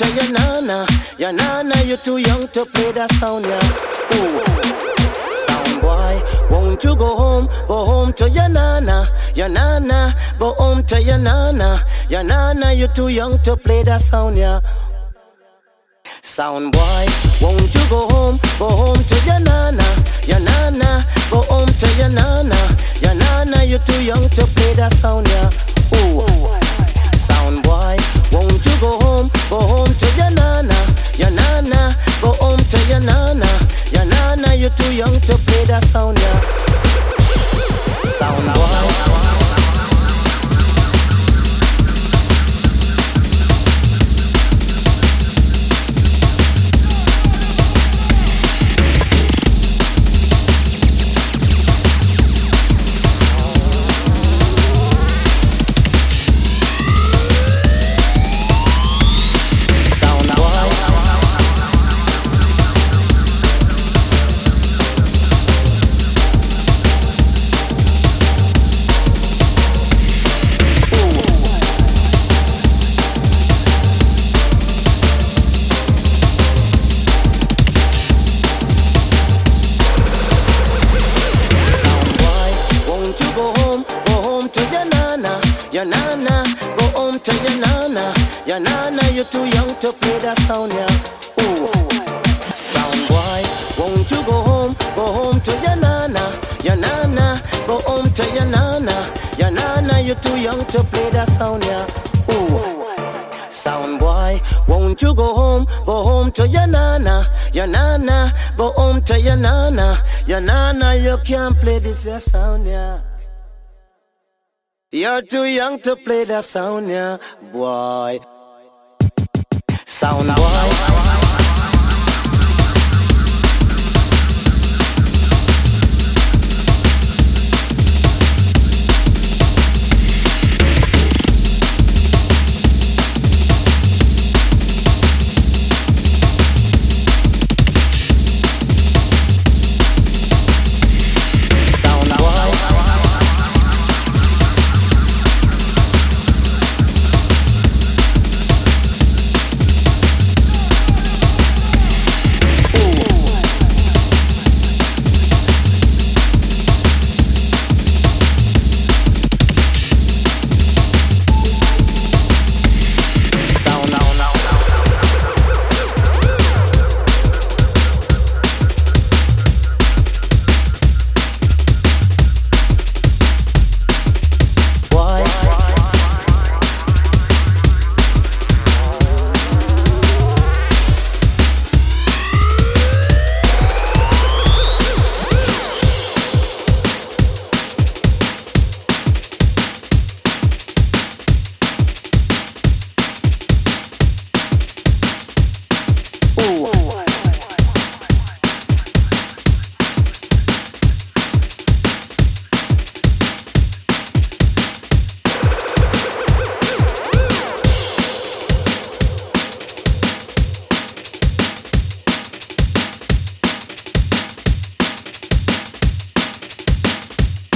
To your nana, your nana. You're too young to play that sound, yeah. Ooh. Sound boy, won't you go home? Go home to your nana, your nana. Go home to your nana, your nana. You're too young to play that sound, yeah. Sound boy, won't you go home? Go home to your nana, your nana. Go home to your nana, your nana. You're too young to play that sound, yeah. Play that sound. Your nana. Go home to your nana, your nana. You're too young to play that sound, yeah. Ooh. Sound boy, won't you go home? Go home to your nana, your nana. Go home to your nana, your nana. You're too young to play that sound, yeah. Ooh. Sound boy, won't you go home? Go home to your nana, your nana. Go home to your nana, your nana. You can't play this your sound, yeah. You're too young to play that sound, yeah, boy. Sound boy.